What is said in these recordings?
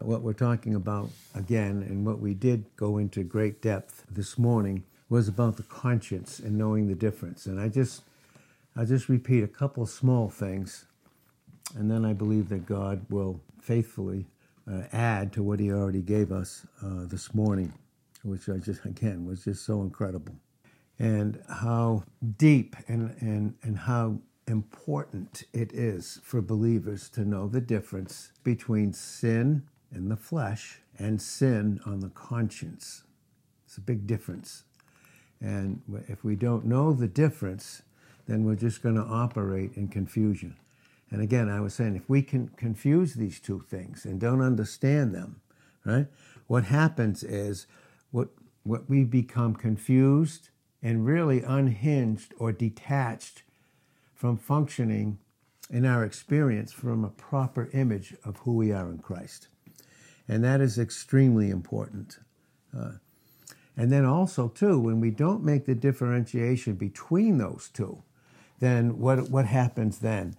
What we're talking about again, and what we did go into great depth this morning, was about the conscience and knowing the difference. And I just, I just repeat a couple small things, and then I believe that God will faithfully uh, add to what He already gave us uh, this morning, which I just again was just so incredible, and how deep and and and how important it is for believers to know the difference between sin in the flesh and sin on the conscience. It's a big difference. And if we don't know the difference, then we're just going to operate in confusion. And again, I was saying, if we can confuse these two things and don't understand them, right, what happens is what, what we become confused and really unhinged or detached from functioning in our experience from a proper image of who we are in Christ. And that is extremely important. Uh, and then also, too, when we don't make the differentiation between those two, then what, what happens then?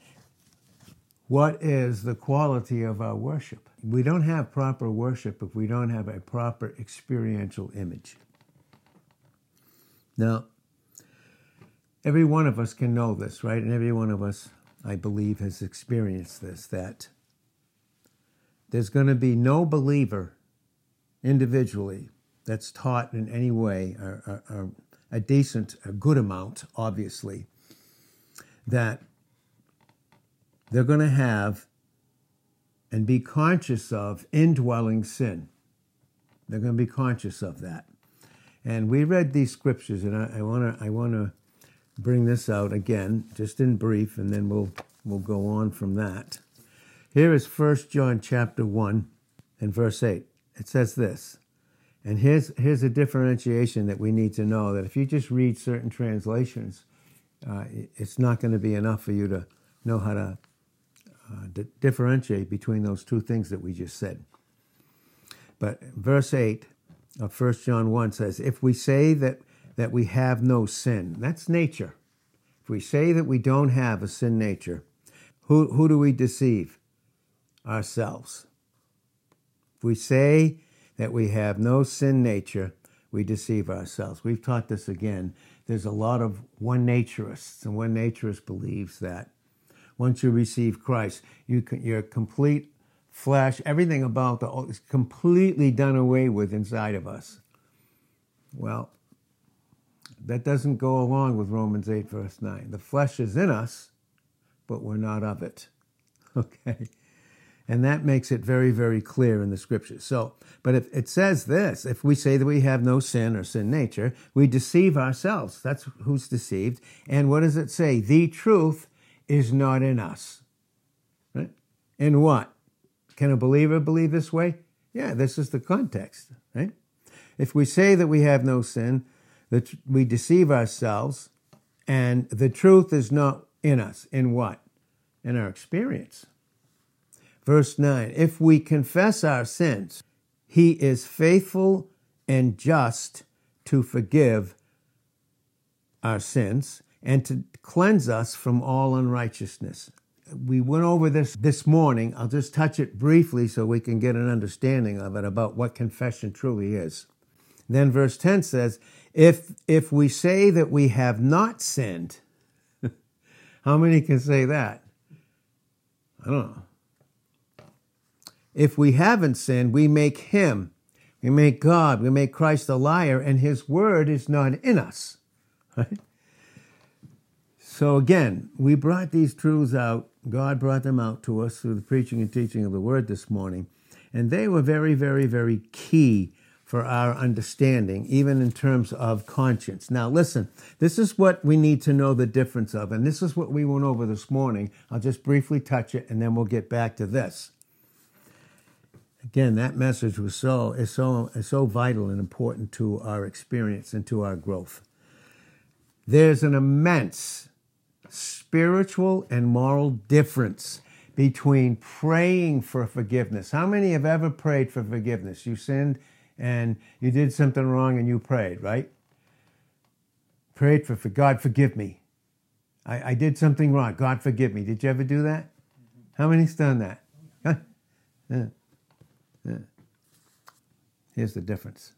What is the quality of our worship? We don't have proper worship if we don't have a proper experiential image. Now, every one of us can know this, right? And every one of us, I believe, has experienced this that there's going to be no believer individually that's taught in any way, or, or a decent, a good amount, obviously, that they're going to have and be conscious of indwelling sin. They're going to be conscious of that. And we read these scriptures, and I want to I want to bring this out again, just in brief, and then we'll we'll go on from that. Here is 1 John chapter 1 and verse 8. It says this. And here's, here's a differentiation that we need to know that if you just read certain translations, uh, it's not going to be enough for you to know how to uh, d- differentiate between those two things that we just said. But verse 8 of 1 John 1 says, If we say that, that we have no sin, that's nature. If we say that we don't have a sin nature, who, who do we deceive? Ourselves. If we say that we have no sin nature, we deceive ourselves. We've taught this again. There's a lot of one naturists, and one naturist believes that once you receive Christ, you can, your complete flesh, everything about the is completely done away with inside of us. Well, that doesn't go along with Romans 8, verse 9. The flesh is in us, but we're not of it. Okay? And that makes it very, very clear in the scriptures. So, but if it says this, if we say that we have no sin or sin nature, we deceive ourselves. That's who's deceived. And what does it say? The truth is not in us. Right? In what? Can a believer believe this way? Yeah, this is the context, right? If we say that we have no sin, that we deceive ourselves, and the truth is not in us. In what? In our experience. Verse 9 If we confess our sins, he is faithful and just to forgive our sins and to cleanse us from all unrighteousness. We went over this this morning. I'll just touch it briefly so we can get an understanding of it about what confession truly is. Then verse 10 says, if if we say that we have not sinned, how many can say that? I don't know if we haven't sinned, we make him, we make God, we make Christ a liar, and his word is not in us. Right? So again, we brought these truths out. God brought them out to us through the preaching and teaching of the word this morning. And they were very, very, very key for our understanding, even in terms of conscience. Now, listen, this is what we need to know the difference of, and this is what we went over this morning. I'll just briefly touch it, and then we'll get back to this again, that message was so is so is so vital and important to our experience and to our growth. There's an immense spiritual and moral difference between praying for forgiveness. How many have ever prayed for forgiveness? You sinned and you did something wrong and you prayed, right? Prayed for, for God, forgive me. I, I did something wrong. God, forgive me. Did you ever do that? Mm-hmm. How many's done that? Mm-hmm. Huh? Yeah. Here's the difference.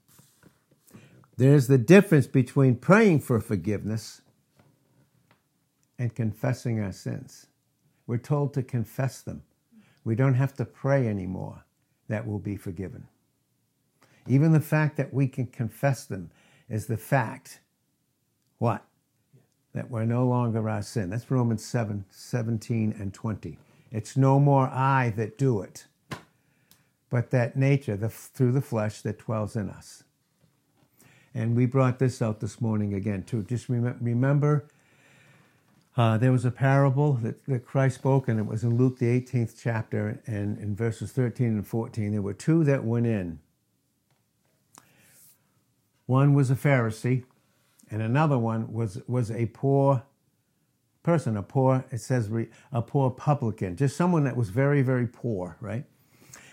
There's the difference between praying for forgiveness and confessing our sins. We're told to confess them. We don't have to pray anymore that we'll be forgiven. Even the fact that we can confess them is the fact what? That we're no longer our sin. That's Romans 7 17 and 20. It's no more I that do it, but that nature the, through the flesh that dwells in us. And we brought this out this morning again, too. Just rem- remember uh, there was a parable that, that Christ spoke, and it was in Luke, the 18th chapter, and in verses 13 and 14. There were two that went in. One was a Pharisee, and another one was, was a poor person, a poor, it says, a poor publican, just someone that was very, very poor, right?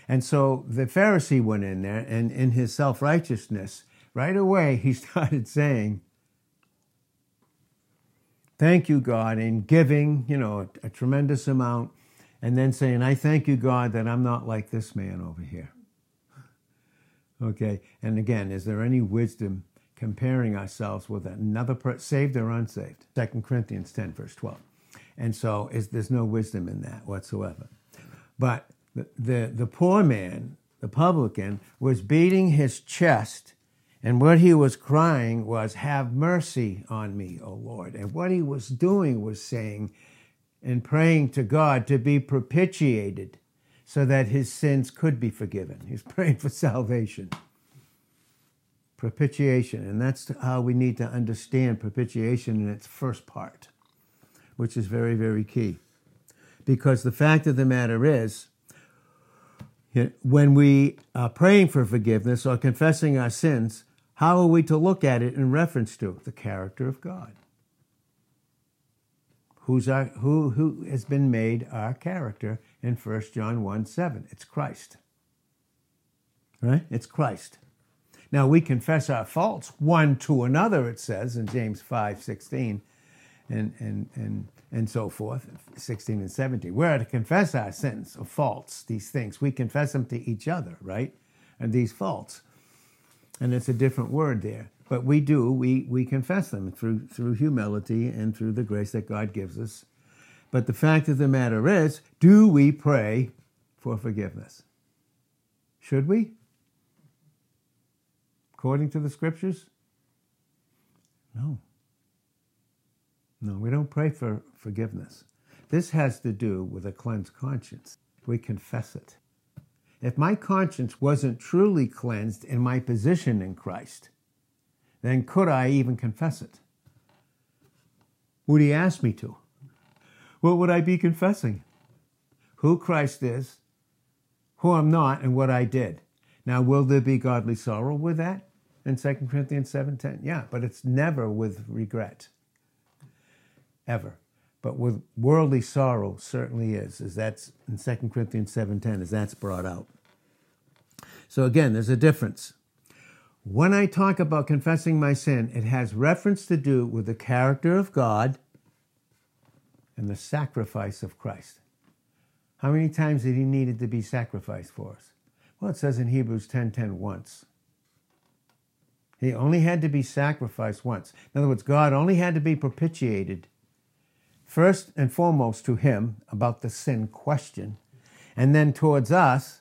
And so the Pharisee went in there, and in his self righteousness, right away he started saying, Thank you, God, in giving, you know, a, a tremendous amount, and then saying, I thank you, God, that I'm not like this man over here. Okay, and again, is there any wisdom comparing ourselves with another person, saved or unsaved? Second Corinthians 10, verse 12. And so is, there's no wisdom in that whatsoever. But the, the, poor man, the publican, was beating his chest and what he was crying was, Have mercy on me, O Lord. And what he was doing was saying and praying to God to be propitiated so that his sins could be forgiven. He's praying for salvation. Propitiation. And that's how we need to understand propitiation in its first part, which is very, very key. Because the fact of the matter is, when we are praying for forgiveness or confessing our sins, how are we to look at it in reference to the character of God? Who's our, who, who has been made our character in 1 John 1 7? It's Christ. Right? It's Christ. Now we confess our faults one to another, it says in James 5 16 and, and, and, and so forth, 16 and 17. We're to confess our sins or faults, these things. We confess them to each other, right? And these faults and it's a different word there. But we do, we, we confess them through, through humility and through the grace that God gives us. But the fact of the matter is, do we pray for forgiveness? Should we? According to the scriptures? No. No, we don't pray for forgiveness. This has to do with a cleansed conscience. We confess it if my conscience wasn't truly cleansed in my position in Christ, then could I even confess it? Would he ask me to? What would I be confessing? Who Christ is, who I'm not, and what I did. Now, will there be godly sorrow with that in 2 Corinthians 7.10? Yeah, but it's never with regret. Ever. But with worldly sorrow certainly is, as that's in 2 Corinthians 7.10, as that's brought out. So again, there's a difference. When I talk about confessing my sin, it has reference to do with the character of God and the sacrifice of Christ. How many times did he needed to be sacrificed for us? Well, it says in Hebrews 10:10 10, 10, once. He only had to be sacrificed once. In other words, God only had to be propitiated first and foremost to him about the sin question, and then towards us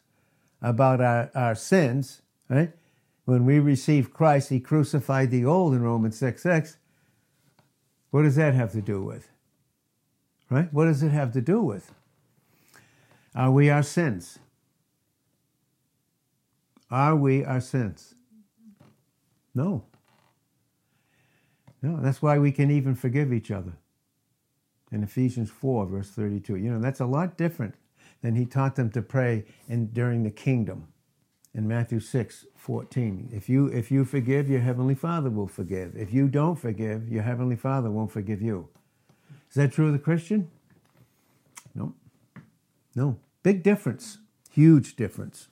about our, our sins, right? When we receive Christ, he crucified the old in Romans 6 6. What does that have to do with? Right? What does it have to do with? Are we our sins? Are we our sins? No. No, that's why we can even forgive each other in Ephesians 4, verse 32. You know, that's a lot different than he taught them to pray in, during the kingdom in Matthew 6, 14. If you, if you forgive, your heavenly Father will forgive. If you don't forgive, your heavenly Father won't forgive you. Is that true of the Christian? No. No. Big difference. Huge difference.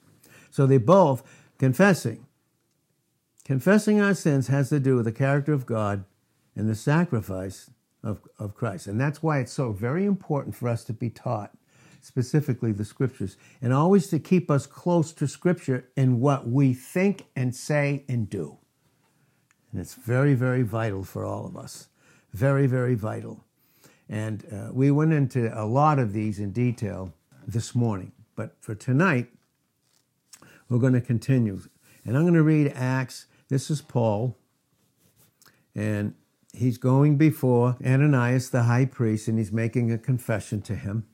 So they both confessing. Confessing our sins has to do with the character of God and the sacrifice of, of Christ. And that's why it's so very important for us to be taught specifically the scriptures, and always to keep us close to scripture in what we think and say and do. And it's very, very vital for all of us. Very, very vital. And uh, we went into a lot of these in detail this morning. But for tonight, we're going to continue. And I'm going to read Acts. This is Paul. And he's going before Ananias, the high priest, and he's making a confession to him.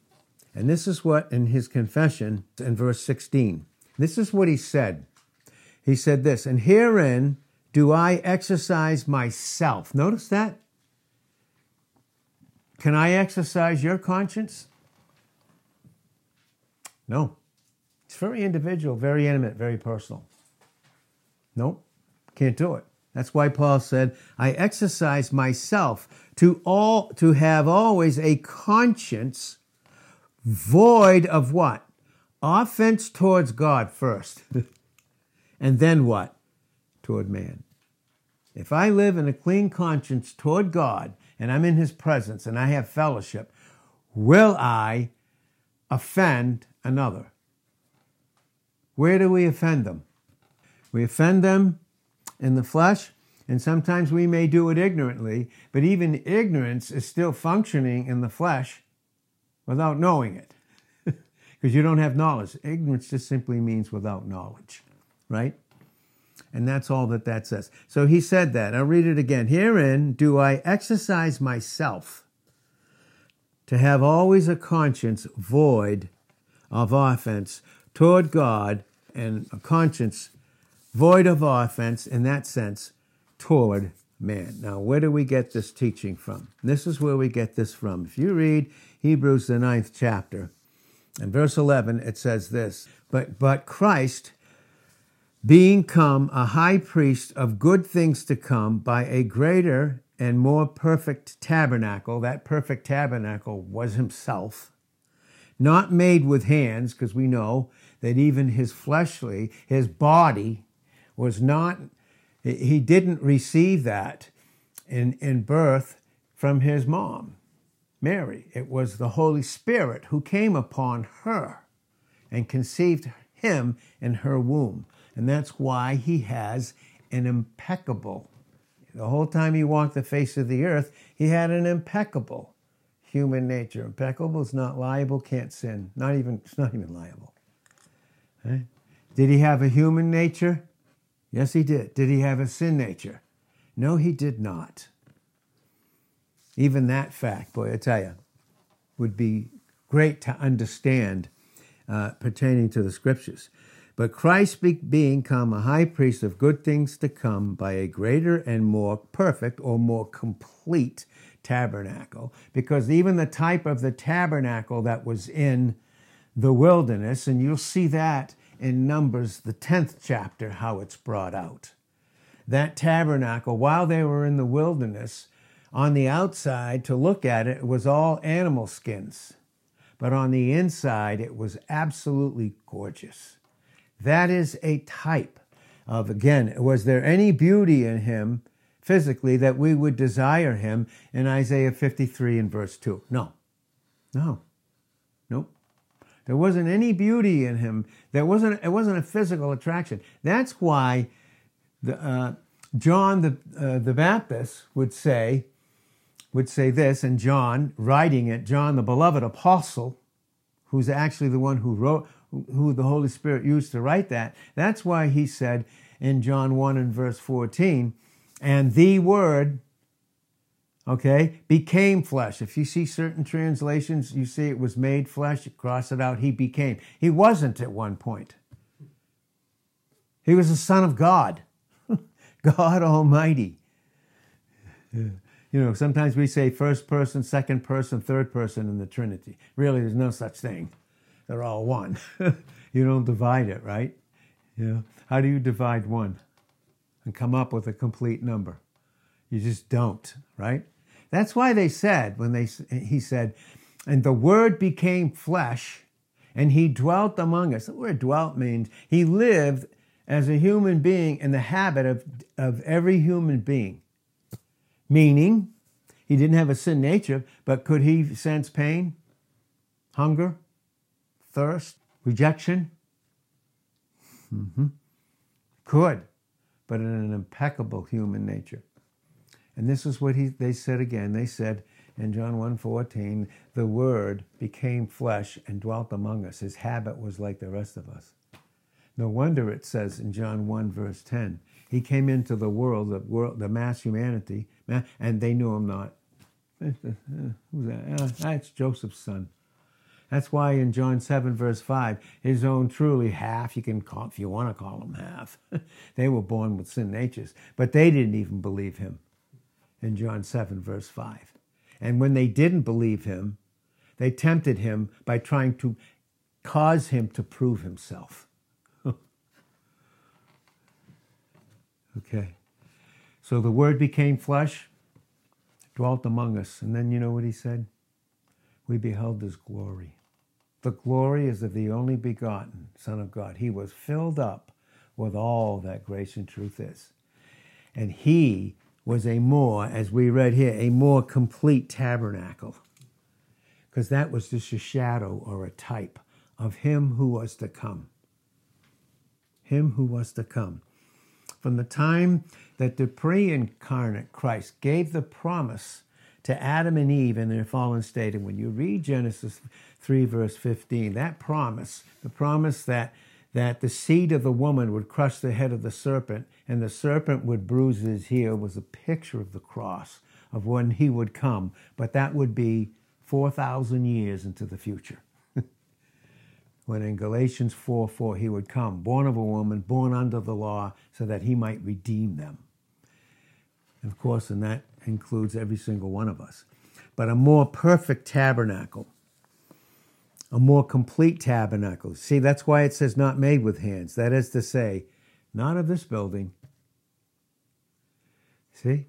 And this is what, in his confession, in verse 16, this is what he said. He said this, and herein do I exercise myself. Notice that? Can I exercise your conscience? No. It's very individual, very intimate, very personal. Nope, can't do it. That's why Paul said, I exercise myself to all to have always a conscience void of what? Offense towards God first. and then what? Toward man. If I live in a clean conscience toward God and I'm in his presence and I have fellowship, will I offend another? Where do we offend them? We offend them in the flesh, and sometimes we may do it ignorantly, but even ignorance is still functioning in the flesh without knowing it. Because you don't have knowledge. Ignorance just simply means without knowledge, right? And that's all that that says. So he said that. I'll read it again. Herein do I exercise myself to have always a conscience void of offense toward God and a conscience void of offense in that sense toward man. Now, where do we get this teaching from? This is where we get this from. If you read Hebrews, the ninth chapter, in verse 11, it says this But, but Christ, being come a high priest of good things to come by a greater and more perfect tabernacle, that perfect tabernacle was himself, not made with hands, because we know that even his fleshly, his body, was not, he didn't receive that in, in birth from his mom, Mary. It was the Holy Spirit who came upon her and conceived him in her womb. And that's why he has an impeccable, the whole time he walked the face of the earth, he had an impeccable human nature. Impeccable is not liable, can't sin. Not even, it's not even liable. Okay? Did he have a human nature? Yes, he did. Did he have a sin nature? No, he did not. Even that fact, boy, I tell you, would be great to understand uh, pertaining to the scriptures. But Christ being come a high priest of good things to come by a greater and more perfect or more complete tabernacle, because even the type of the tabernacle that was in the wilderness, and you'll see that in Numbers, the 10th chapter, how it's brought out. That tabernacle, while they were in the wilderness, on the outside, to look at it, it was all animal skins. But on the inside, it was absolutely gorgeous. That is a type of, again, was there any beauty in him physically that we would desire him in Isaiah 53 and verse 2? No. No. Nope. There wasn't any beauty in him. There wasn't. It wasn't a physical attraction. That's why the, uh, John the uh, the Baptist would say would say this, and John writing it, John the beloved apostle, who's actually the one who wrote, who the Holy Spirit used to write that. That's why he said in John one and verse fourteen, and the Word okay, became flesh. If you see certain translations, you see it was made flesh, you cross it out, he became. He wasn't at one point. He was the Son of God, God Almighty. You know, sometimes we say first person, second person, third person in the Trinity. Really, there's no such thing. They're all one. you don't divide it, right? You know, how do you divide one and come up with a complete number? You just don't, right? That's why they said, when they, he said, and the word became flesh and he dwelt among us. The word dwelt means he lived as a human being in the habit of, of every human being. Meaning, he didn't have a sin nature, but could he sense pain, hunger, thirst, rejection? Mm-hmm. Could, but in an impeccable human nature. And this is what he, they said again. They said in John 1.14, the Word became flesh and dwelt among us. His habit was like the rest of us. No wonder it says in John 1, verse 10, he came into the world, the world, the mass humanity, and they knew him not. Who's that? Uh, that's Joseph's son. That's why in John 7, verse 5, his own truly half, you can call, if you want to call them half, they were born with sin natures, but they didn't even believe him in John 7, verse 5. And when they didn't believe him, they tempted him by trying to cause him to prove himself. okay. So the word became flesh, dwelt among us. And then you know what he said? We beheld his glory. The glory is of the only begotten Son of God. He was filled up with all that grace and truth is. And he was a more, as we read here, a more complete tabernacle. Because that was just a shadow or a type of him who was to come. Him who was to come. From the time that the pre incarnate Christ gave the promise to Adam and Eve in their fallen state, and when you read Genesis 3, verse 15, that promise, the promise that that the seed of the woman would crush the head of the serpent and the serpent would bruise his heel was a picture of the cross of when he would come. But that would be 4,000 years into the future. when in Galatians 4 4, he would come, born of a woman, born under the law, so that he might redeem them. And of course, and that includes every single one of us. But a more perfect tabernacle a more complete tabernacle. See, that's why it says not made with hands. That is to say, not of this building. See?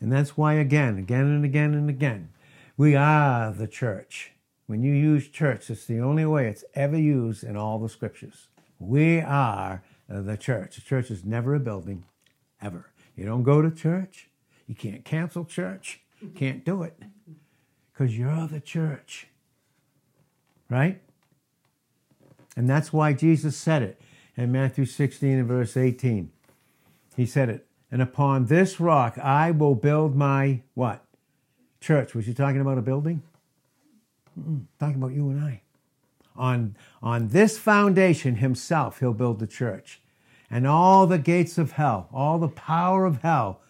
And that's why, again, again and again and again, we are the church. When you use church, it's the only way it's ever used in all the scriptures. We are the church. The church is never a building, ever. You don't go to church. You can't cancel church. You can't do it because you're the church right? And that's why Jesus said it in Matthew 16 and verse 18. He said it, and upon this rock I will build my what? Church. Was he talking about a building? Mm-mm, talking about you and I. On, on this foundation himself, he'll build the church. And all the gates of hell, all the power of hell,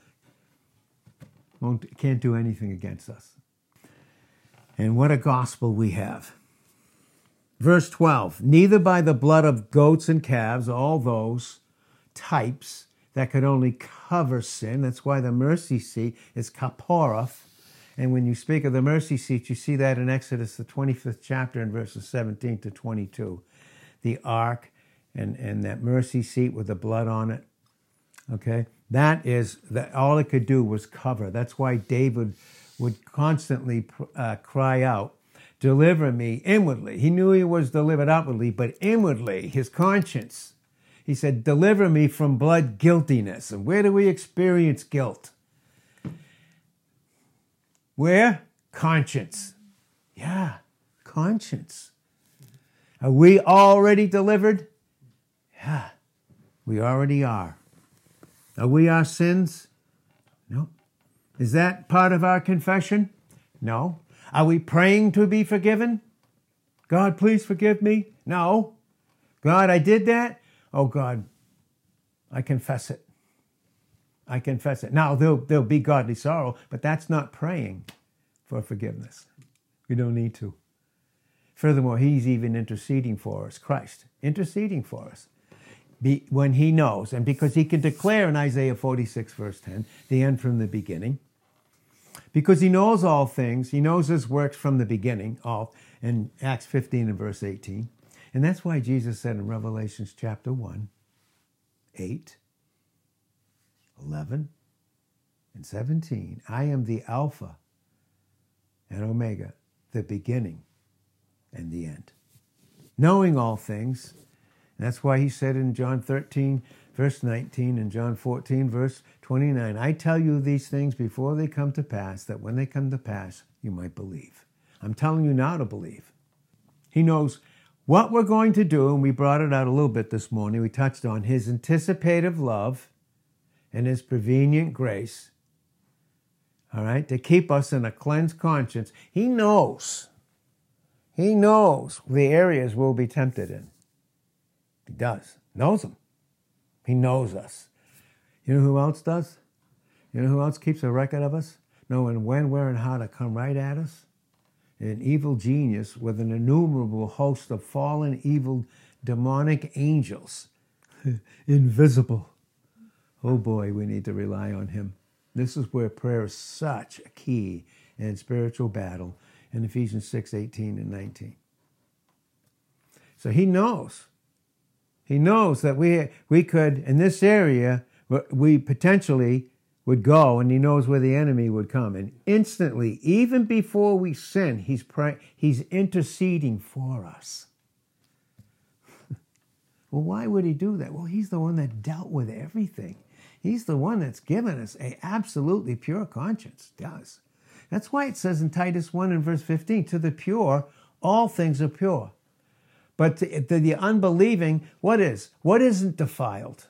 won't, can't do anything against us. And what a gospel we have. Verse 12, neither by the blood of goats and calves, all those types that could only cover sin. That's why the mercy seat is kapora. And when you speak of the mercy seat, you see that in Exodus, the 25th chapter, in verses 17 to 22. The ark and, and that mercy seat with the blood on it. Okay? That is, that all it could do was cover. That's why David would constantly uh, cry out, deliver me inwardly. He knew he was delivered outwardly, but inwardly, his conscience. He said, Deliver me from blood guiltiness. And where do we experience guilt? Where? Conscience. Yeah, conscience. Are we already delivered? Yeah, we already are. Are we our sins? No. Is that part of our confession? No. Are we praying to be forgiven? God, please forgive me? No. God, I did that? Oh, God, I confess it. I confess it. Now, there'll, there'll be godly sorrow, but that's not praying for forgiveness. We don't need to. Furthermore, He's even interceding for us, Christ, interceding for us. Be, when He knows, and because He can declare in Isaiah 46, verse 10, the end from the beginning, because he knows all things. He knows his works from the beginning, all in Acts 15 and verse 18. And that's why Jesus said in Revelations chapter 1, 8, 11, and 17, I am the Alpha and Omega, the beginning and the end. Knowing all things, and that's why he said in John 13, verse 19, and John 14, verse 29, I tell you these things before they come to pass, that when they come to pass, you might believe. I'm telling you now to believe. He knows what we're going to do, and we brought it out a little bit this morning, we touched on his anticipative love and his prevenient grace, all right, to keep us in a cleansed conscience. He knows, he knows the areas we'll be tempted in. He does, knows them. He knows us. You know who else does? You know who else keeps a record of us? Knowing when, where, and how to come right at us? An evil genius with an innumerable host of fallen, evil, demonic angels. Invisible. Oh boy, we need to rely on him. This is where prayer is such a key in spiritual battle in Ephesians 6 18 and 19. So he knows. He knows that we, we could, in this area, we potentially would go and he knows where the enemy would come. And instantly, even before we sin, he's, pray, he's interceding for us. well, why would he do that? Well, he's the one that dealt with everything. He's the one that's given us a absolutely pure conscience. Does. That's why it says in Titus 1 and verse 15, to the pure, all things are pure. But to, to the unbelieving, what is? What isn't defiled?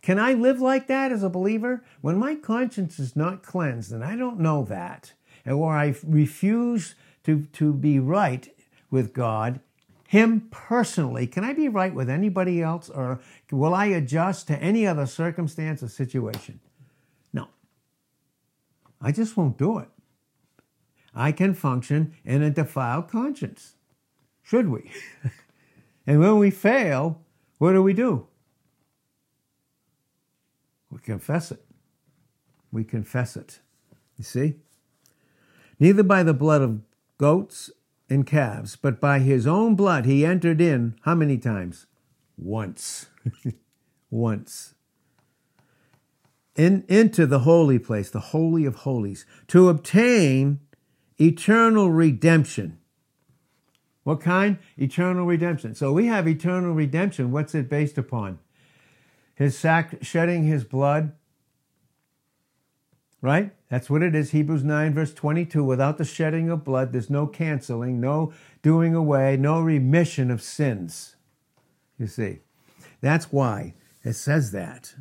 Can I live like that as a believer? When my conscience is not cleansed and I don't know that, or I refuse to, to be right with God, Him personally, can I be right with anybody else or will I adjust to any other circumstance or situation? No. I just won't do it. I can function in a defiled conscience. Should we? and when we fail, what do we do? We confess it. We confess it. You see? Neither by the blood of goats and calves, but by his own blood he entered in how many times? Once. Once. In, into the holy place, the Holy of Holies, to obtain eternal redemption. What kind? Eternal redemption. So we have eternal redemption. What's it based upon? his sac- shedding his blood. Right? That's what it is. Hebrews 9, verse 22. Without the shedding of blood, there's no canceling, no doing away, no remission of sins. You see, that's why it says that.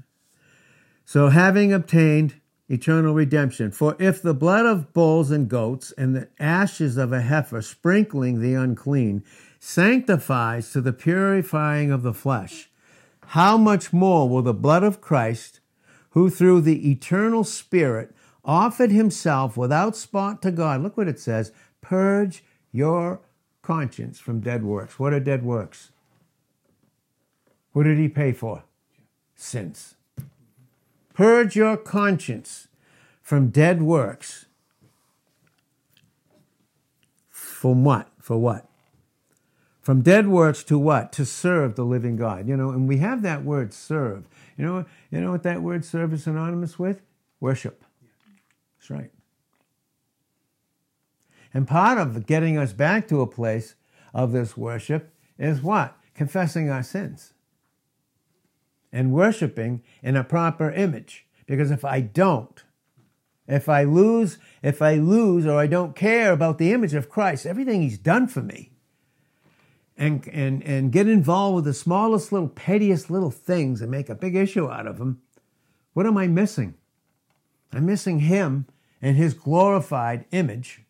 So, having obtained eternal redemption, for if the blood of bulls and goats and the ashes of a heifer sprinkling the unclean sanctifies to the purifying of the flesh, how much more will the blood of Christ, who through the eternal Spirit offered himself without spot to God, look what it says, purge your conscience from dead works. What are dead works? What did he pay for? Sins. Purge your conscience from dead works. From what? For what? From dead works to what? To serve the living God. You know, and we have that word serve. You know, you know what that word serve is synonymous with? Worship. That's right. And part of getting us back to a place of this worship is what? Confessing our sins. And worshiping in a proper image. Because if I don't, if I lose, if I lose or I don't care about the image of Christ, everything he's done for me, and, and, and get involved with the smallest little, pettiest little things and make a big issue out of them, what am I missing? I'm missing him and his glorified image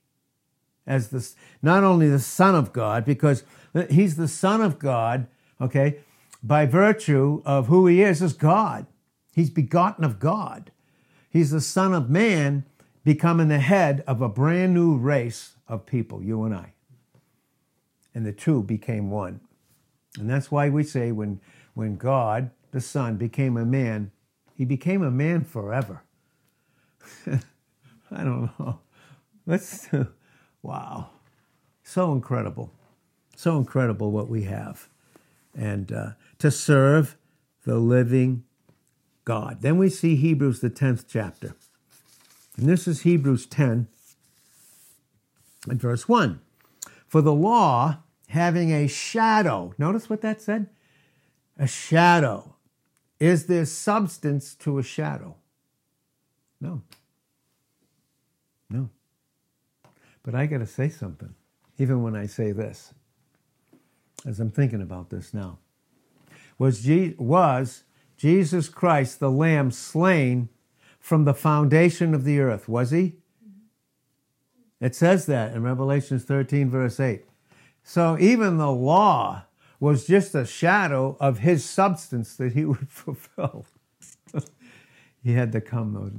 as the, not only the Son of God, because he's the Son of God, okay, by virtue of who he is as God. He's begotten of God. He's the Son of Man, becoming the head of a brand new race of people, you and I and the two became one. And that's why we say when, when God, the Son, became a man, he became a man forever. I don't know. Let's, wow. So incredible. So incredible what we have. And uh, to serve the living God. Then we see Hebrews, the 10th chapter. And this is Hebrews 10 and verse 1. For the law, having a shadow, notice what that said? A shadow. Is there substance to a shadow? No. No. But I got to say something, even when I say this. as I'm thinking about this now. Was, was Jesus Christ the Lamb slain from the foundation of the earth? Was he? It says that in Revelations 13, verse 8. So even the law was just a shadow of his substance that he would fulfill. he had to come, though.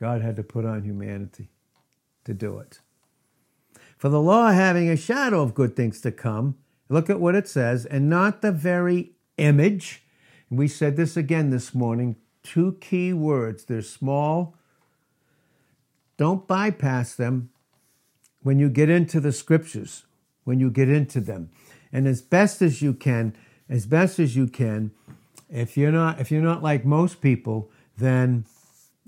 God had to put on humanity to do it. For the law having a shadow of good things to come, look at what it says, and not the very image. We said this again this morning. Two key words. They're small. Don't bypass them when you get into the scriptures, when you get into them. And as best as you can, as best as you can, if you're not if you're not like most people, then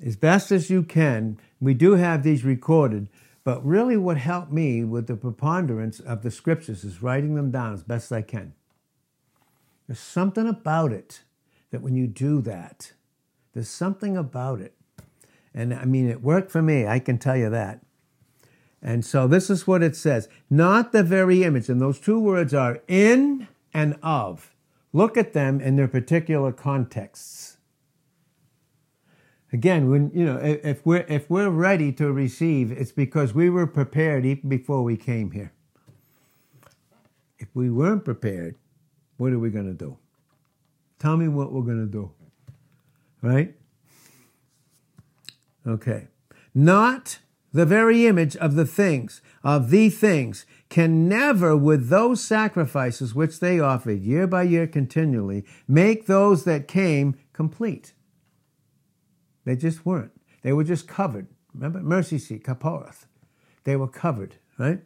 as best as you can, we do have these recorded, but really, what helped me with the preponderance of the scriptures is writing them down as best I can. There's something about it that when you do that, there's something about it. And I mean, it worked for me, I can tell you that. And so this is what it says not the very image. And those two words are in and of. Look at them in their particular contexts. Again, when you know, if we're if we're ready to receive, it's because we were prepared even before we came here. If we weren't prepared, what are we going to do? Tell me what we're going to do. Right? Okay. Not the very image of the things, of the things, can never, with those sacrifices which they offered year by year continually, make those that came complete. They just weren't. They were just covered. Remember? Mercy seat, kaporath. They were covered, right?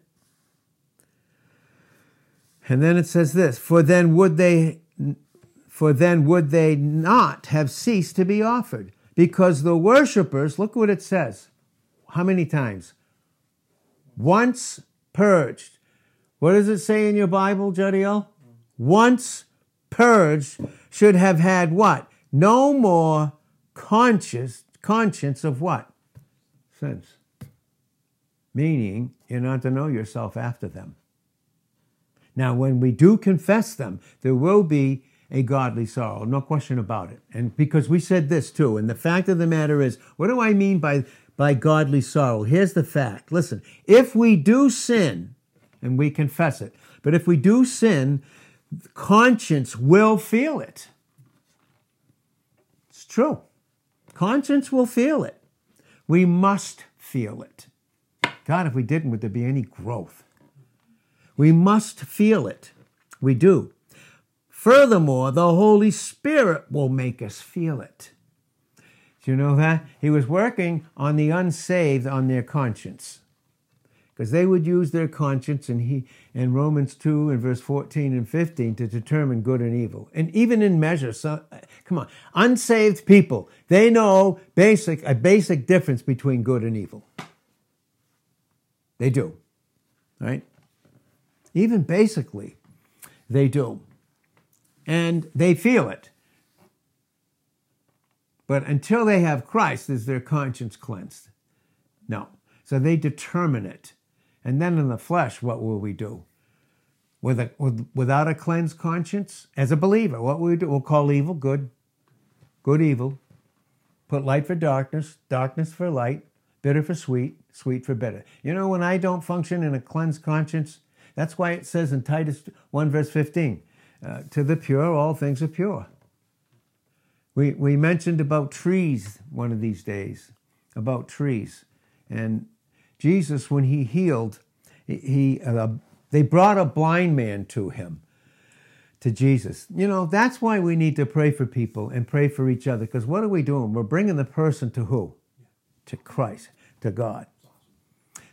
And then it says this, for then would they for then would they not have ceased to be offered? Because the worshippers, look what it says. How many times? Once purged. What does it say in your Bible, Jodiel? Once purged should have had what? No more conscious conscience of what? Sins. Meaning you're not to know yourself after them. Now, when we do confess them, there will be a godly sorrow, no question about it. And because we said this too, and the fact of the matter is, what do I mean by, by godly sorrow? Here's the fact. Listen, if we do sin, and we confess it, but if we do sin, conscience will feel it. It's true. Conscience will feel it. We must feel it. God, if we didn't, would there be any growth? We must feel it. We do. Furthermore, the Holy Spirit will make us feel it. Do you know that? He was working on the unsaved on their conscience because they would use their conscience and he in Romans 2 and verse 14 and 15 to determine good and evil. And even in measure, so, come on, unsaved people, they know basic a basic difference between good and evil. They do. Right? Even basically, they do. And they feel it. But until they have Christ, is their conscience cleansed? No. So they determine it. And then in the flesh, what will we do? With a, with, without a cleansed conscience, as a believer, what will we do? We'll call evil good, good evil, put light for darkness, darkness for light, bitter for sweet, sweet for bitter. You know, when I don't function in a cleansed conscience, that's why it says in Titus 1, verse 15, uh, to the pure, all things are pure. We, we mentioned about trees one of these days, about trees. And Jesus, when he healed, he, uh, they brought a blind man to him, to Jesus. You know, that's why we need to pray for people and pray for each other, because what are we doing? We're bringing the person to who? To Christ, to God.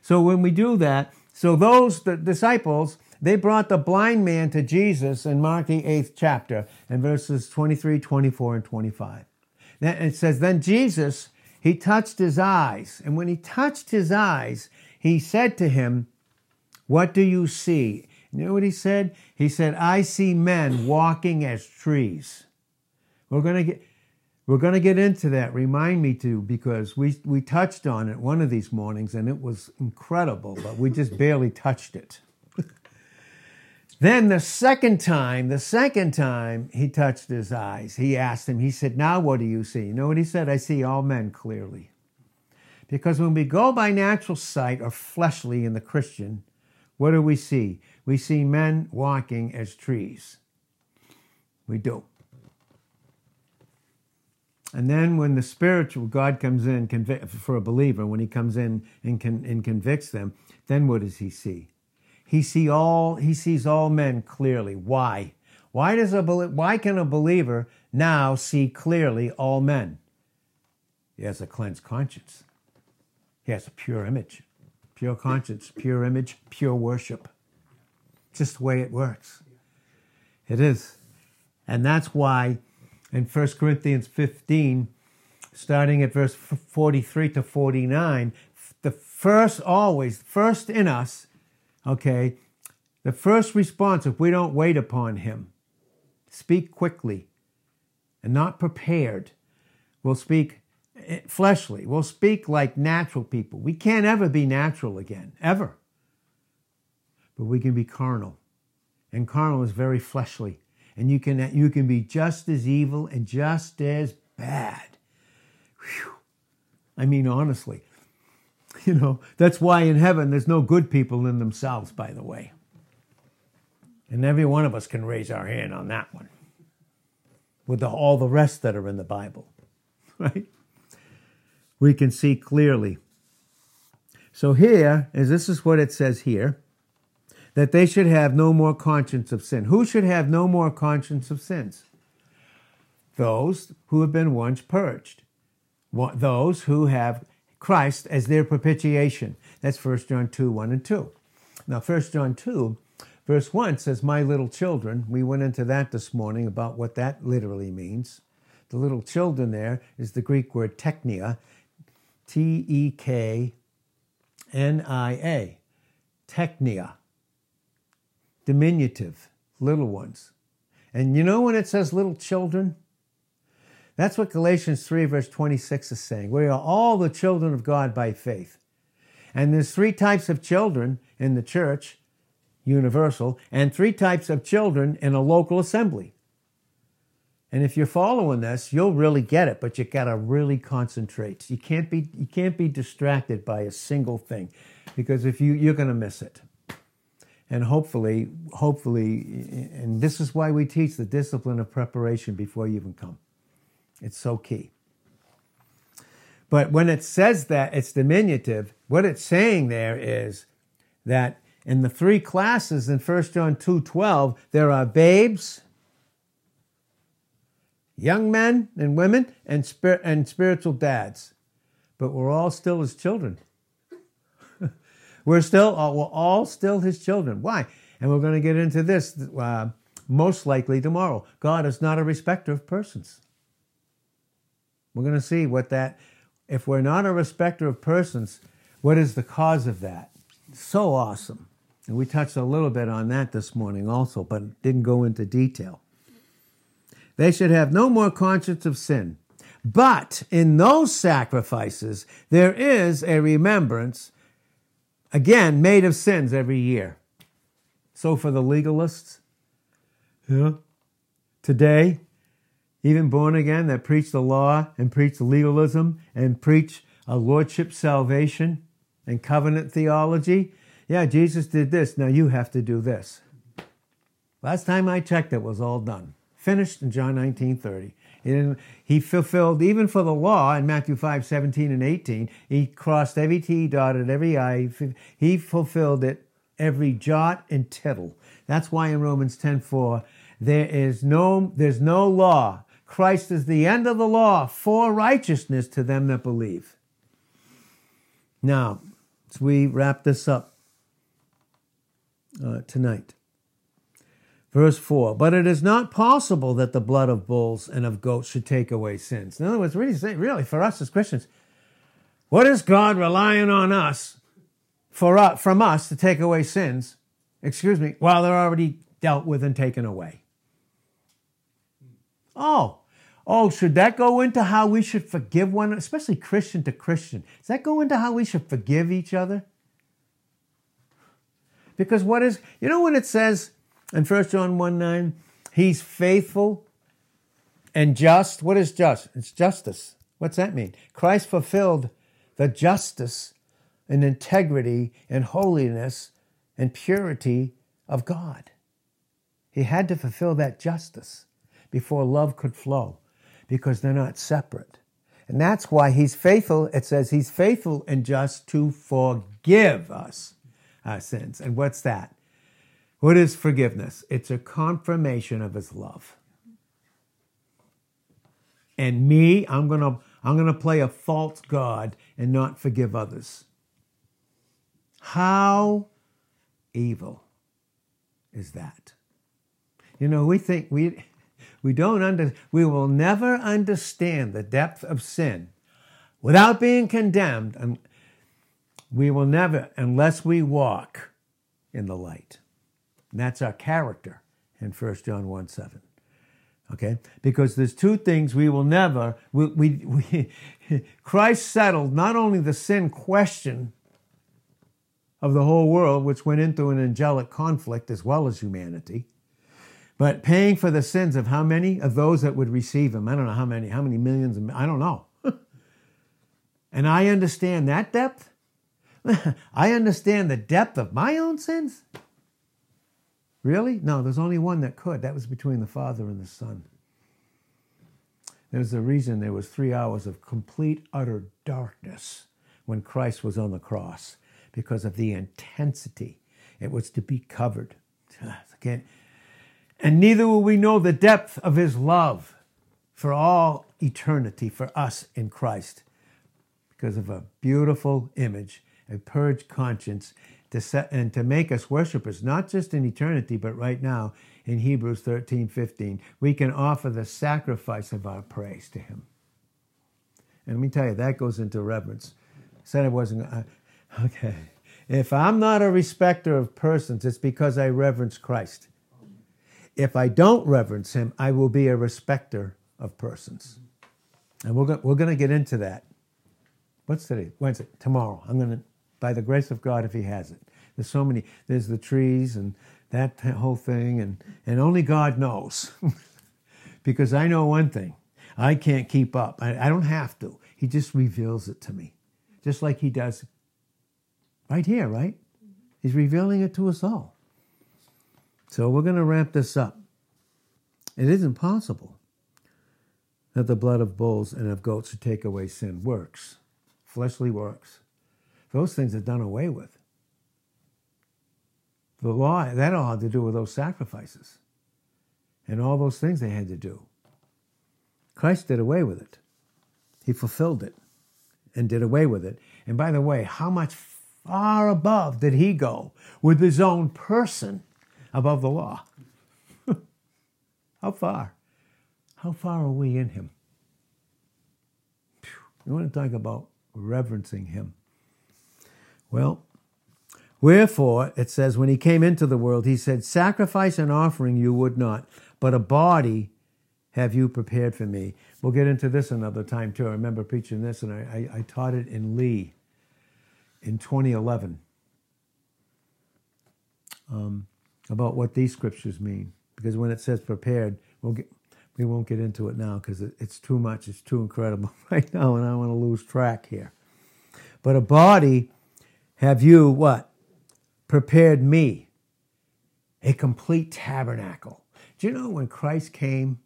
So when we do that, so those the disciples, they brought the blind man to Jesus in Mark the 8th chapter in verses 23, 24, and 25. Then it says, Then Jesus he touched his eyes. And when he touched his eyes, he said to him, What do you see? You know what he said? He said, I see men walking as trees. We're going to get. We're going to get into that. Remind me to, because we, we touched on it one of these mornings and it was incredible, but we just barely touched it. Then the second time, the second time he touched his eyes, he asked him, he said, Now what do you see? You know what he said? I see all men clearly. Because when we go by natural sight or fleshly in the Christian, what do we see? We see men walking as trees. We do. And then when the spiritual God comes in convic- for a believer, when he comes in and, con- and convicts them, then what does he see? He see all he sees all men clearly. Why? Why does a why can a believer now see clearly all men? He has a cleansed conscience. He has a pure image, pure conscience, pure image, pure worship. Just the way it works. It is. And that's why in 1 Corinthians 15, starting at verse 43 to 49, the first always, first in us Okay? The first response, if we don't wait upon him, speak quickly and not prepared, we'll speak eh, fleshly. We'll speak like natural people. We can't ever be natural again, ever. But we can be carnal. And carnal is very fleshly. And you can, you can be just as evil and just as bad. Whew. I mean, honestly, You know, that's why in heaven there's no good people in themselves, by the way. And every one of us can raise our hand on that one with the, all the rest that are in the Bible, right? We can see clearly. So here, as this is what it says here, that they should have no more conscience of sin. Who should have no more conscience of sins? Those who have been once purged. Those who have Christ as their propitiation. That's 1 John 2 1 and 2. Now, 1 John 2, verse 1 says, My little children. We went into that this morning about what that literally means. The little children there is the Greek word teknia, T E K N I A. Teknia. Diminutive, little ones. And you know when it says little children? That's what Galatians 3, verse 26 is saying. We are all the children of God by faith. And there's three types of children in the church, universal, and three types of children in a local assembly. And if you're following this, you'll really get it, but you gotta really concentrate. You can't be you can't be distracted by a single thing, because if you you're gonna miss it. And hopefully, hopefully, and this is why we teach the discipline of preparation before you even come. It's so key. But when it says that it's diminutive, what it's saying there is that in the three classes in 1 John 2:12, there are babes, young men and women, and, spir- and spiritual dads. But we're all still as children. We're still, uh, we're all still his children. Why? And we're going to get into this uh, most likely tomorrow. God is not a respecter of persons. We're going to see what that, if we're not a respecter of persons, what is the cause of that? So awesome. And we touched a little bit on that this morning also, but didn't go into detail. They should have no more conscience of sin. But in those sacrifices, there is a remembrance, again, made of sins every year. So for the legalists, yeah, today, even born again, that preach the law and preach legalism and preach a lordship salvation and covenant theology. Yeah, Jesus did this. Now you have to do this. Last time I checked, it was all done. Finished in John 19 30. He, he fulfilled, even for the law in Matthew 5 17 and 18, he crossed every T, dotted every I. He fulfilled it every jot and tittle. That's why in Romans 10 4, there is no, there's no law Christ is the end of the law for righteousness to them that believe. Now, as we wrap this up uh, tonight, verse 4 But it is not possible that the blood of bulls and of goats should take away sins. In other words, really, really for us as Christians, what is God relying on us for us, from us to take away sins, excuse me, while they're already dealt with and taken away? Oh, oh, should that go into how we should forgive one, especially Christian to Christian? Does that go into how we should forgive each other? Because what is, you know, when it says in 1 John 1 9, he's faithful and just. What is just? It's justice. What's that mean? Christ fulfilled the justice and integrity and holiness and purity of God. He had to fulfill that justice before love could flow because they're not separate. And that's why he's faithful. It says he's faithful and just to forgive us our sins. And what's that? What is forgiveness? It's a confirmation of his love. And me, I'm going to I'm going to play a false god and not forgive others. How evil is that? You know, we think we we don't under we will never understand the depth of sin without being condemned and we will never unless we walk in the light. And that's our character in 1 John 1 7. Okay? Because there's two things we will never, we, we, we, Christ settled not only the sin question of the whole world, which went into an angelic conflict as well as humanity, but paying for the sins of how many? Of those that would receive him. I don't know how many, how many millions, of, I don't know. and I understand that depth. I understand the depth of my own sins. Really? No, there's only one that could. That was between the Father and the Son. There's a reason there was three hours of complete, utter darkness when Christ was on the cross because of the intensity. It was to be covered. Again, and neither will we know the depth of his love for all eternity for us in Christ because of a beautiful image, a purged conscience, to set and to make us worshipers, not just in eternity, but right now in Hebrews 13, 15. We can offer the sacrifice of our praise to him. And let me tell you, that goes into reverence. I said I wasn't, okay. If I'm not a respecter of persons, it's because I reverence Christ. If I don't reverence him, I will be a respecter of persons. And we're, go- we're going to get into that. What's today? Wednesday. Tomorrow. I'm going to by the grace of God if He has it. There's so many. There's the trees and that whole thing, and and only God knows, because I know one thing: I can't keep up. I, I don't have to. He just reveals it to me, just like He does right here. Right? He's revealing it to us all. So we're going to wrap this up. It isn't possible that the blood of bulls and of goats to take away sin. Works, fleshly works. Those things are done away with. The law, that all had to do with those sacrifices and all those things they had to do. Christ did away with it. He fulfilled it and did away with it. And by the way, how much far above did he go with his own person above the law? how far? How far are we in him? You want to talk about reverencing him. Well, wherefore, it says, when he came into the world, he said, Sacrifice and offering you would not, but a body have you prepared for me. We'll get into this another time too. I remember preaching this, and I, I, I taught it in Lee in 2011 um, about what these scriptures mean. Because when it says prepared, we'll get, we won't get into it now because it, it's too much. It's too incredible right now, and I want to lose track here. But a body have you what? Prepared me a complete tabernacle. Do you know when Christ came?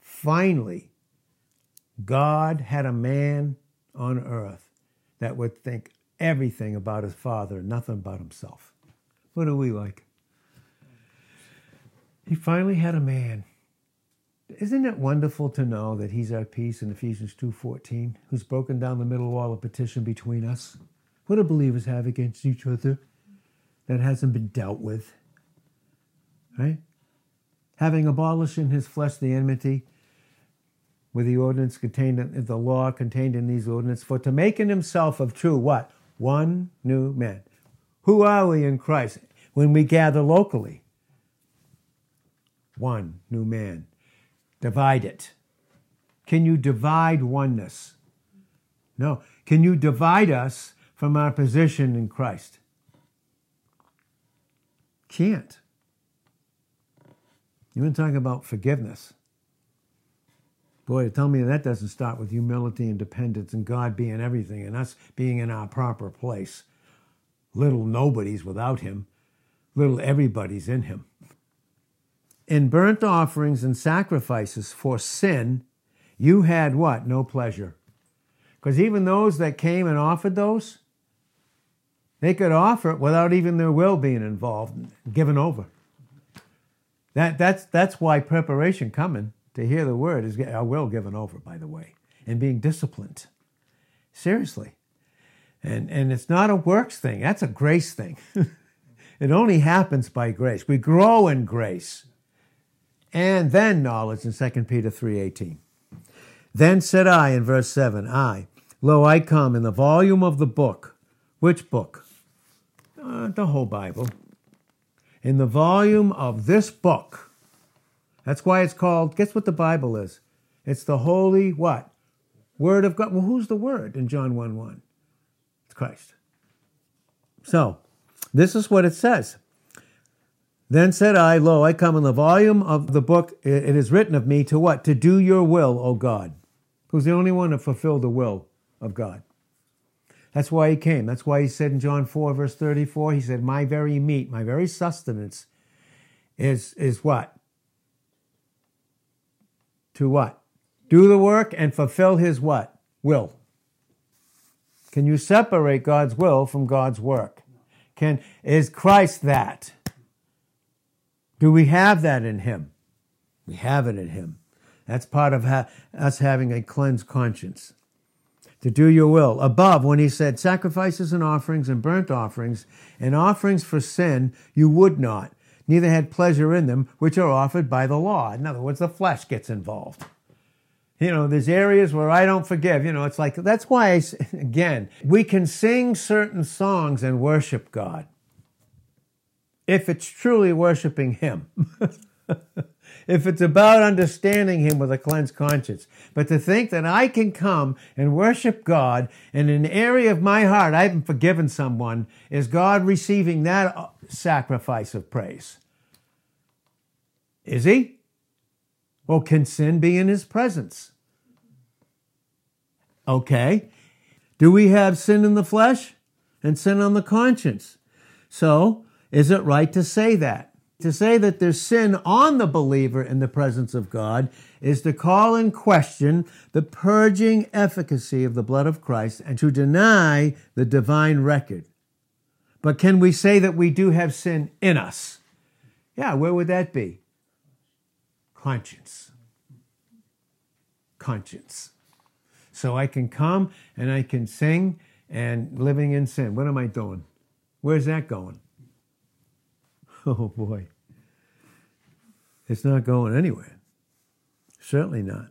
Finally, God had a man on earth that would think everything about his father, nothing about himself. What are we like? He finally had a man. Isn't it wonderful to know that he's our peace in Ephesians 2:14, who's broken down the middle wall of petition between us? What do believers have against each other that hasn't been dealt with? Right? Having abolished in his flesh the enmity with the ordinance contained in the law contained in these ordinances, for to make in himself of two what? One new man. Who are we in Christ when we gather locally? One new man. Divide it. Can you divide oneness? No. Can you divide us from our position in Christ. Can't. You've been talking about forgiveness. Boy, tell me that doesn't start with humility and dependence and God being everything and us being in our proper place. Little nobodies without Him, little everybody's in Him. In burnt offerings and sacrifices for sin, you had what? No pleasure. Because even those that came and offered those, they could offer it without even their will being involved, given over. That, that's, that's why preparation coming to hear the word is our will given over, by the way, and being disciplined. Seriously. And, and it's not a works thing, that's a grace thing. it only happens by grace. We grow in grace. And then knowledge in 2 Peter 3.18. Then said I in verse 7, I, lo, I come in the volume of the book. Which book? Uh, the whole Bible. In the volume of this book. That's why it's called, guess what the Bible is? It's the holy what? Word of God. Well, who's the Word in John 1 1? It's Christ. So, this is what it says. Then said I, Lo, I come in the volume of the book. It is written of me to what? To do your will, O God. Who's the only one to fulfill the will of God. That's why he came. That's why he said in John 4, verse 34, he said, My very meat, my very sustenance is, is what? To what? Do the work and fulfill his what? Will. Can you separate God's will from God's work? Can is Christ that? Do we have that in him? We have it in him. That's part of ha- us having a cleansed conscience. To do your will. Above, when he said sacrifices and offerings and burnt offerings and offerings for sin, you would not, neither had pleasure in them, which are offered by the law. In other words, the flesh gets involved. You know, there's areas where I don't forgive. You know, it's like, that's why, I, again, we can sing certain songs and worship God if it's truly worshiping Him. if it's about understanding Him with a cleansed conscience. But to think that I can come and worship God in an area of my heart I haven't forgiven someone, is God receiving that uh, sacrifice of praise? Is He? Well, can sin be in His presence? Okay. Do we have sin in the flesh and sin on the conscience? So, is it right to say that? To say that there's sin on the believer in the presence of God is to call in question the purging efficacy of the blood of Christ and to deny the divine record. But can we say that we do have sin in us? Yeah, where would that be? Conscience. Conscience. So I can come and I can sing and living in sin. What am I doing? Where's that going? Oh boy. It's not going anywhere. Certainly not.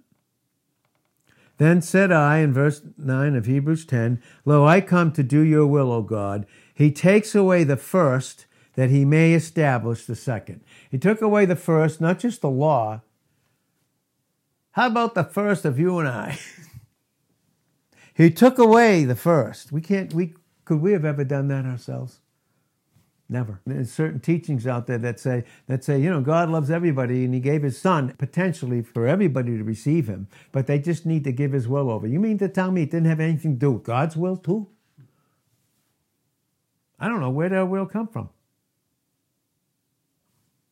Then said I in verse 9 of Hebrews 10, Lo, I come to do your will, O God. He takes away the first that he may establish the second. He took away the first, not just the law. How about the first of you and I? he took away the first. We can't, we, could we have ever done that ourselves? Never. There's certain teachings out there that say that say, you know, God loves everybody and he gave his son potentially for everybody to receive him, but they just need to give his will over. You mean to tell me it didn't have anything to do with God's will too? I don't know where our will come from.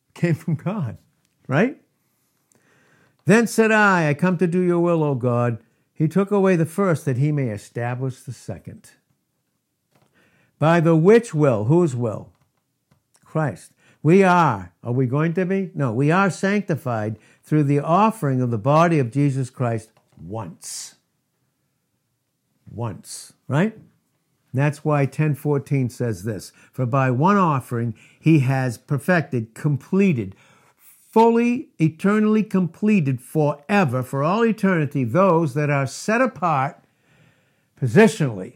It came from God, right? Then said I, I come to do your will, O God. He took away the first that he may establish the second. By the which will, whose will? Christ. We are. Are we going to be? No, we are sanctified through the offering of the body of Jesus Christ once. Once, right? That's why 1014 says this For by one offering he has perfected, completed, fully, eternally completed forever, for all eternity, those that are set apart positionally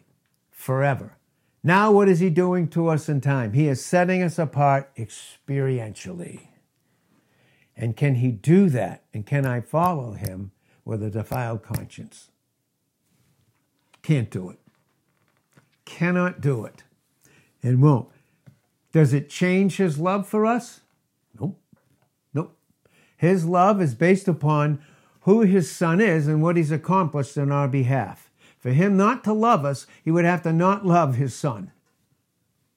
forever. Now, what is he doing to us in time? He is setting us apart experientially. And can he do that? And can I follow him with a defiled conscience? Can't do it. Cannot do it. And won't. Does it change his love for us? Nope. Nope. His love is based upon who his son is and what he's accomplished on our behalf. For him not to love us, he would have to not love his son.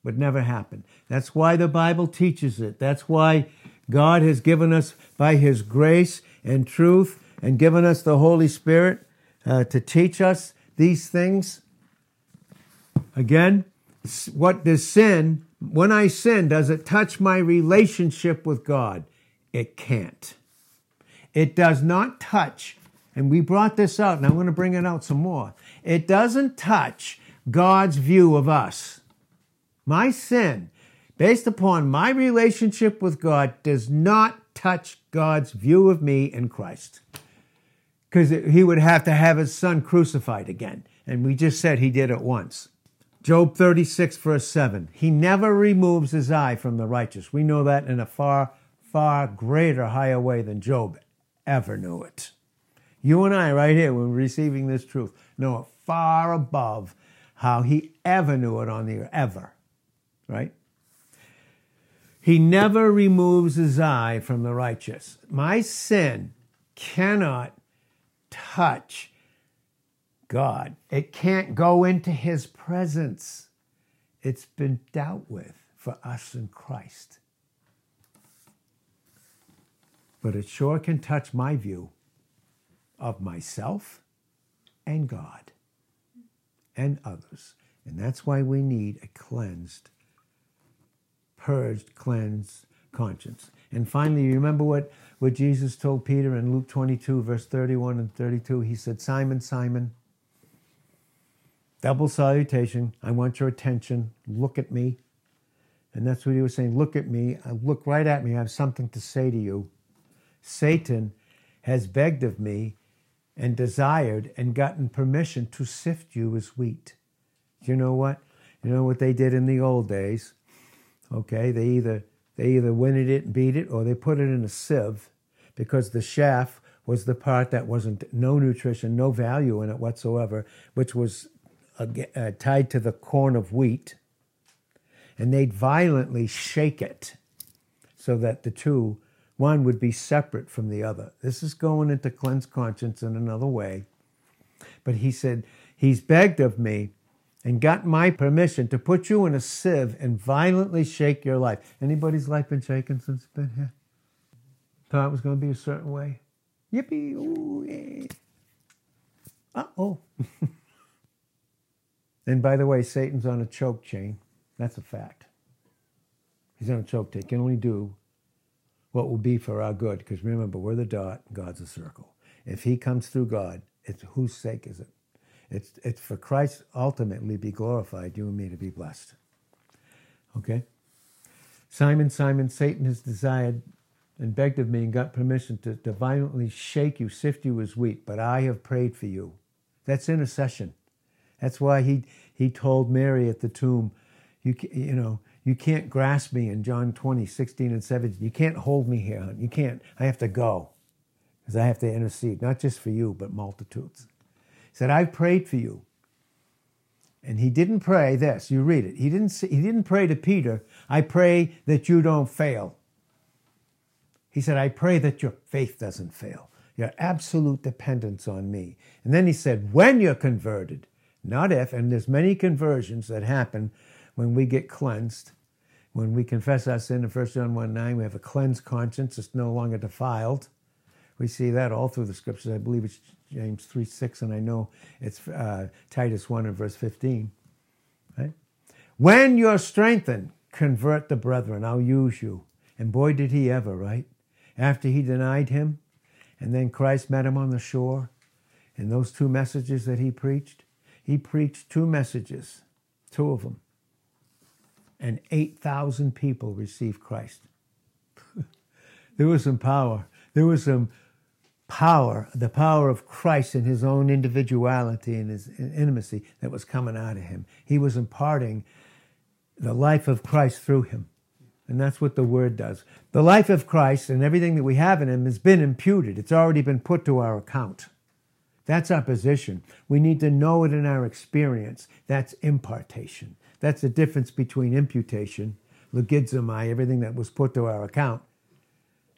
Would never happen. That's why the Bible teaches it. That's why God has given us by his grace and truth and given us the Holy Spirit uh, to teach us these things. Again, what does sin, when I sin, does it touch my relationship with God? It can't. It does not touch, and we brought this out, and I'm going to bring it out some more. It doesn't touch God's view of us. My sin, based upon my relationship with God, does not touch God's view of me in Christ. Because he would have to have his son crucified again. And we just said he did it once. Job 36, verse 7. He never removes his eye from the righteous. We know that in a far, far greater, higher way than Job ever knew it. You and I, right here, we're receiving this truth, know it far above how he ever knew it on the earth, ever. Right? He never removes his eye from the righteous. My sin cannot touch God, it can't go into his presence. It's been dealt with for us in Christ. But it sure can touch my view of myself and God and others. And that's why we need a cleansed purged, cleansed conscience. And finally, you remember what, what Jesus told Peter in Luke 22, verse 31 and 32? He said, Simon, Simon, double salutation. I want your attention. Look at me. And that's what he was saying. Look at me. Uh, look right at me. I have something to say to you. Satan has begged of me and desired and gotten permission to sift you as wheat. You know what? You know what they did in the old days? Okay, they either they either winted it and beat it, or they put it in a sieve, because the chaff was the part that wasn't no nutrition, no value in it whatsoever, which was uh, uh, tied to the corn of wheat, and they'd violently shake it so that the two, one would be separate from the other. This is going into cleanse conscience in another way. But he said, He's begged of me and got my permission to put you in a sieve and violently shake your life. Anybody's life been shaken since been here? Thought it was going to be a certain way. Yippee! Ooh. Uh oh. and by the way, Satan's on a choke chain. That's a fact. He's on a choke chain. He can only do what will be for our good. Because remember, we're the dot, God's a circle. If he comes through God, it's whose sake is it? It's, it's for Christ ultimately be glorified, you and me to be blessed. Okay? Simon, Simon, Satan has desired and begged of me and got permission to, to violently shake you, sift you as wheat, but I have prayed for you. That's intercession. That's why he, he told Mary at the tomb, you, you know, you can't grasp me in John 20, 16 and 17. You can't hold me here. You can't. I have to go because I have to intercede, not just for you, but multitudes He said, I've prayed for you. And he didn't pray this. You read it. He didn't, he didn't pray to Peter, I pray that you don't fail. He said, I pray that your faith doesn't fail, your absolute dependence on me. And then he said, when you're converted, not if, and there's many conversions that happen when we get cleansed. When we confess our sin in 1 John 1 9, we have a cleansed conscience. It's no longer defiled. We see that all through the scriptures. I believe it's James 3 6, and I know it's uh, Titus 1 and verse 15. Right? When you're strengthened, convert the brethren. I'll use you. And boy, did he ever, right? After he denied him, and then Christ met him on the shore, and those two messages that he preached, he preached two messages, two of them, and 8,000 people received Christ. there was some power. There was some power, the power of Christ in his own individuality and his intimacy that was coming out of him. He was imparting the life of Christ through him. And that's what the word does. The life of Christ and everything that we have in him has been imputed. It's already been put to our account. That's our position. We need to know it in our experience. That's impartation. That's the difference between imputation, logizomai, everything that was put to our account,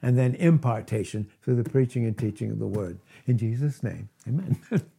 and then impartation through the preaching and teaching of the word. In Jesus' name, amen.